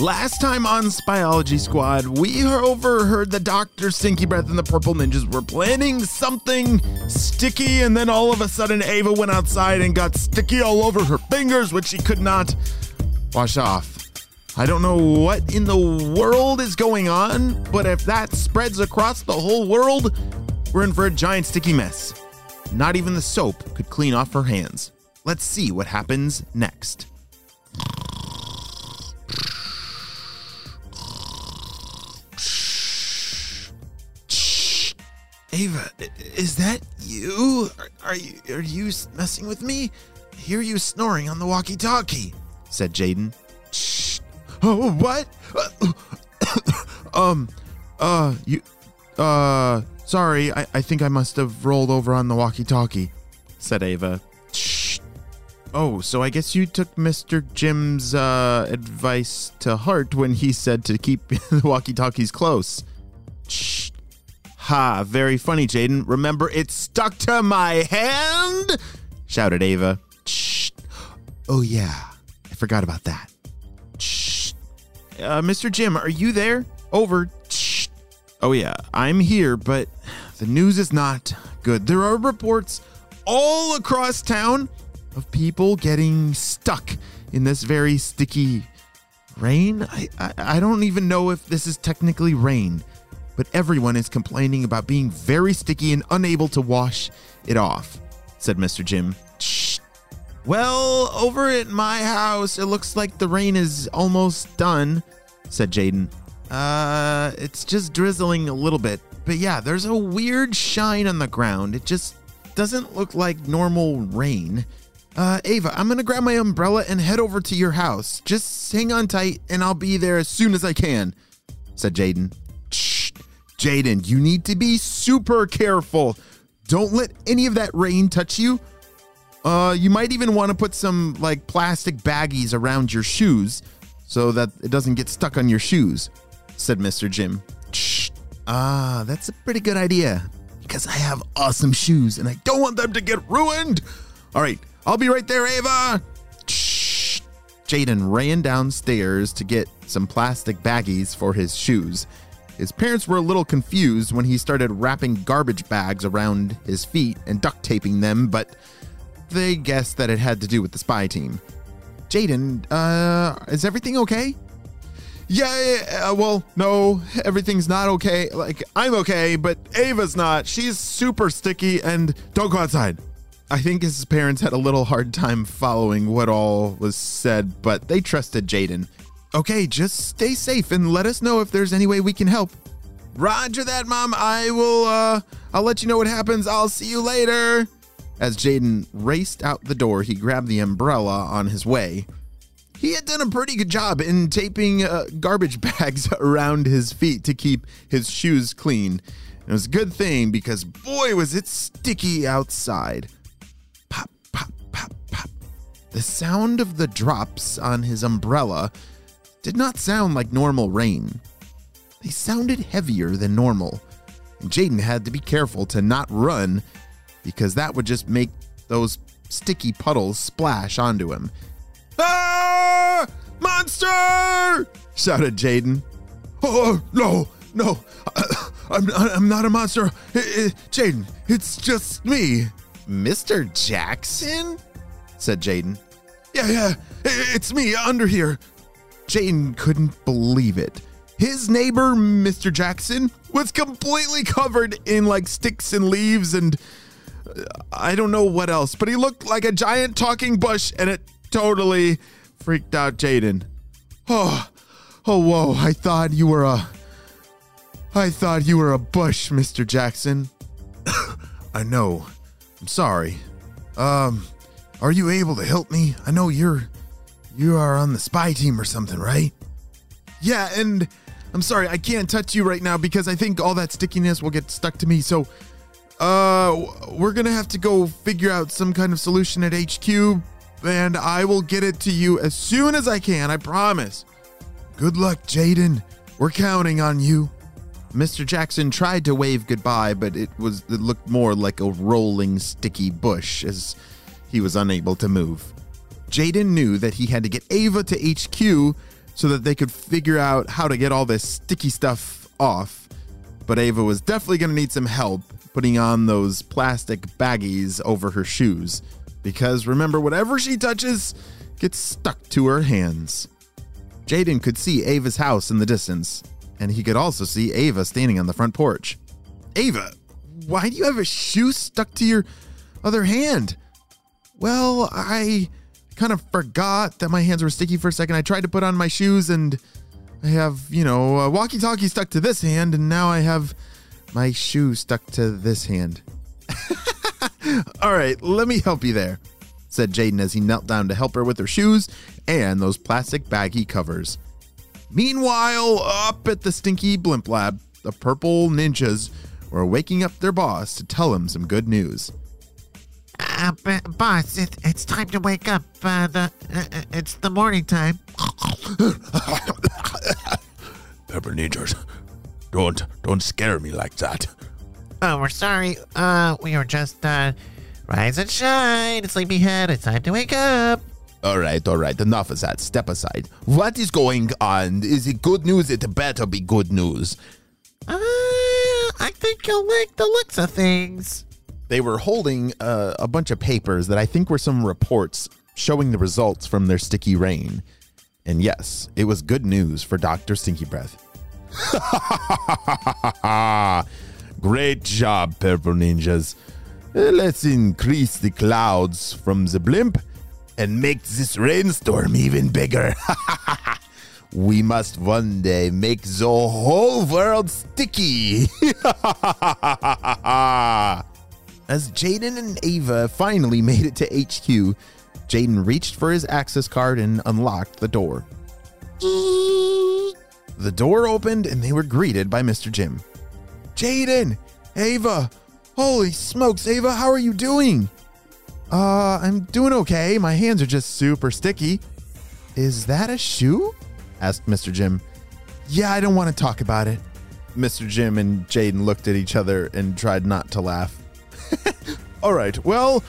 Last time on Spyology Squad, we overheard that Dr. Stinky Breath and the Purple Ninjas were planning something sticky, and then all of a sudden Ava went outside and got sticky all over her fingers, which she could not wash off. I don't know what in the world is going on, but if that spreads across the whole world, we're in for a giant sticky mess. Not even the soap could clean off her hands. Let's see what happens next. Ava, is that you? Are, are you are you messing with me? I hear you snoring on the walkie-talkie," said Jaden. Shh. Oh, what? um, uh, you, uh, sorry. I, I think I must have rolled over on the walkie-talkie," said Ava. Shh. Oh, so I guess you took Mr. Jim's uh, advice to heart when he said to keep the walkie-talkies close. Shh. Ha, very funny, Jaden. Remember, it stuck to my hand? shouted Ava. Shh. Oh, yeah. I forgot about that. Shh. Uh, Mr. Jim, are you there? Over. Shh. Oh, yeah, I'm here, but the news is not good. There are reports all across town of people getting stuck in this very sticky rain. I, I, I don't even know if this is technically rain but everyone is complaining about being very sticky and unable to wash it off, said Mr. Jim. Shh. Well, over at my house, it looks like the rain is almost done, said Jaden. Uh, it's just drizzling a little bit. But yeah, there's a weird shine on the ground. It just doesn't look like normal rain. Uh, Ava, I'm gonna grab my umbrella and head over to your house. Just hang on tight, and I'll be there as soon as I can, said Jaden. Jaden, you need to be super careful. Don't let any of that rain touch you. Uh, you might even want to put some like plastic baggies around your shoes so that it doesn't get stuck on your shoes, said Mr. Jim. Shh. Ah, that's a pretty good idea because I have awesome shoes and I don't want them to get ruined. All right, I'll be right there, Ava. Shh. Jaden ran downstairs to get some plastic baggies for his shoes. His parents were a little confused when he started wrapping garbage bags around his feet and duct taping them, but they guessed that it had to do with the spy team. Jaden, uh, is everything okay? Yeah, uh, well, no, everything's not okay. Like, I'm okay, but Ava's not. She's super sticky and don't go outside. I think his parents had a little hard time following what all was said, but they trusted Jaden. Okay, just stay safe and let us know if there's any way we can help. Roger that, Mom. I will, uh, I'll let you know what happens. I'll see you later. As Jaden raced out the door, he grabbed the umbrella on his way. He had done a pretty good job in taping uh, garbage bags around his feet to keep his shoes clean. It was a good thing because boy was it sticky outside. Pop, pop, pop, pop. The sound of the drops on his umbrella did not sound like normal rain. They sounded heavier than normal. And Jaden had to be careful to not run because that would just make those sticky puddles splash onto him. Ah! Monster! shouted Jaden. Oh, no, no. I'm, I'm not a monster. Jaden, it's just me. Mr. Jackson? said Jaden. Yeah, yeah, it's me under here. Jaden couldn't believe it. His neighbor, Mr. Jackson, was completely covered in like sticks and leaves and uh, I don't know what else, but he looked like a giant talking bush and it totally freaked out Jaden. Oh, oh, whoa, I thought you were a. I thought you were a bush, Mr. Jackson. I know. I'm sorry. Um, are you able to help me? I know you're. You are on the spy team or something, right? Yeah, and I'm sorry, I can't touch you right now because I think all that stickiness will get stuck to me. So, Uh, we're gonna have to go figure out some kind of solution at HQ, and I will get it to you as soon as I can, I promise. Good luck, Jaden. We're counting on you. Mr. Jackson tried to wave goodbye, but it was it looked more like a rolling sticky bush as he was unable to move. Jaden knew that he had to get Ava to HQ so that they could figure out how to get all this sticky stuff off. But Ava was definitely going to need some help putting on those plastic baggies over her shoes because remember, whatever she touches gets stuck to her hands. Jaden could see Ava's house in the distance, and he could also see Ava standing on the front porch. Ava, why do you have a shoe stuck to your other hand? Well, I kind of forgot that my hands were sticky for a second. I tried to put on my shoes and I have, you know, a walkie talkie stuck to this hand, and now I have my shoe stuck to this hand. All right, let me help you there, said Jaden as he knelt down to help her with her shoes and those plastic baggy covers. Meanwhile, up at the stinky blimp lab, the purple ninjas were waking up their boss to tell him some good news. Uh, b- boss, it, it's time to wake up. Uh, the uh, uh, it's the morning time. Purple Ninjas, don't don't scare me like that. Oh, we're sorry. Uh, we were just uh, rise and shine, sleepyhead. It's time to wake up. All right, all right. Enough of that. Step aside. What is going on? Is it good news? It better be good news. Uh, I think you'll like the looks of things. They were holding uh, a bunch of papers that I think were some reports showing the results from their sticky rain. And yes, it was good news for Dr. Stinky Breath. Great job, Purple Ninjas. Let's increase the clouds from the blimp and make this rainstorm even bigger. we must one day make the whole world sticky. As Jaden and Ava finally made it to HQ, Jaden reached for his access card and unlocked the door. The door opened and they were greeted by Mr. Jim. Jaden, Ava, holy smokes, Ava, how are you doing? Uh, I'm doing okay. My hands are just super sticky. Is that a shoe? asked Mr. Jim. Yeah, I don't want to talk about it. Mr. Jim and Jaden looked at each other and tried not to laugh. All right, well,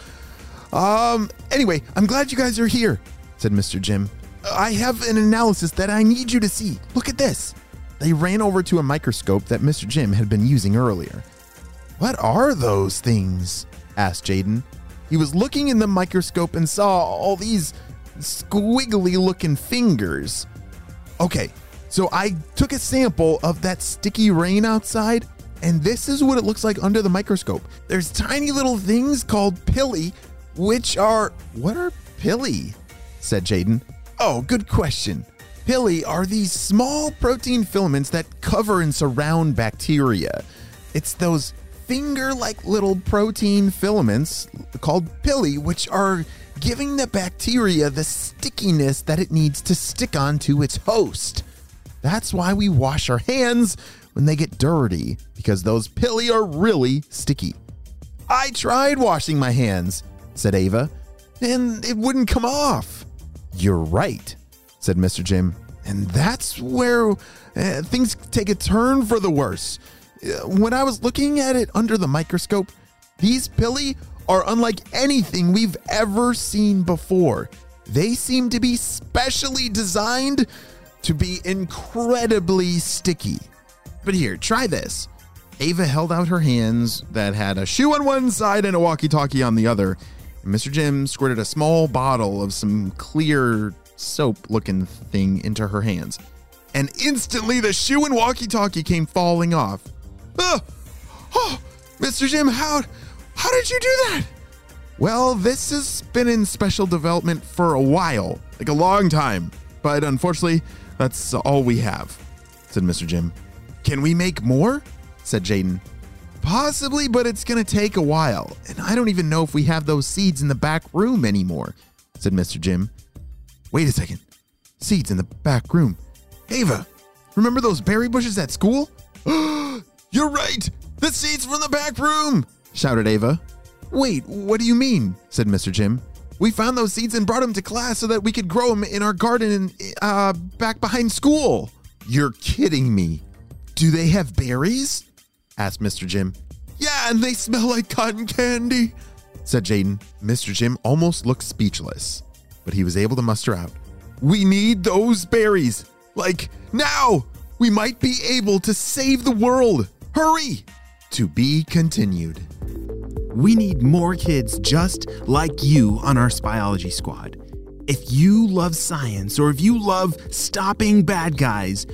um, anyway, I'm glad you guys are here, said Mr. Jim. I have an analysis that I need you to see. Look at this. They ran over to a microscope that Mr. Jim had been using earlier. What are those things? asked Jaden. He was looking in the microscope and saw all these squiggly looking fingers. Okay, so I took a sample of that sticky rain outside, and this is what it looks like under the microscope. There's tiny little things called pili, which are. What are pili? said Jaden. Oh, good question. Pili are these small protein filaments that cover and surround bacteria. It's those finger like little protein filaments called pili, which are giving the bacteria the stickiness that it needs to stick onto its host. That's why we wash our hands when they get dirty, because those pili are really sticky. I tried washing my hands, said Ava, and it wouldn't come off. You're right, said Mr. Jim. And that's where uh, things take a turn for the worse. Uh, When I was looking at it under the microscope, these pili are unlike anything we've ever seen before. They seem to be specially designed to be incredibly sticky. But here, try this. Ava held out her hands that had a shoe on one side and a walkie talkie on the other. Mr. Jim squirted a small bottle of some clear soap looking thing into her hands. And instantly the shoe and walkie talkie came falling off. Ah! Oh, Mr. Jim, how, how did you do that? Well, this has been in special development for a while, like a long time. But unfortunately, that's all we have, said Mr. Jim. Can we make more? said Jaden. Possibly, but it's going to take a while. And I don't even know if we have those seeds in the back room anymore, said Mr. Jim. Wait a second. Seeds in the back room. Ava, remember those berry bushes at school? You're right. The seeds from the back room. shouted Ava. Wait, what do you mean? said Mr. Jim. We found those seeds and brought them to class so that we could grow them in our garden uh, back behind school. You're kidding me. Do they have berries? asked Mr. Jim. Yeah, and they smell like cotton candy, said Jaden. Mr. Jim almost looked speechless, but he was able to muster out. We need those berries. Like now. We might be able to save the world. Hurry! To be continued. We need more kids just like you on our Spyology squad. If you love science or if you love stopping bad guys,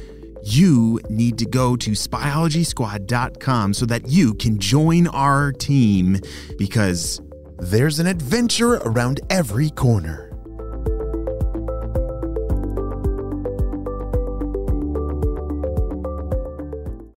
you need to go to spyologysquad.com so that you can join our team because There's an adventure around every corner.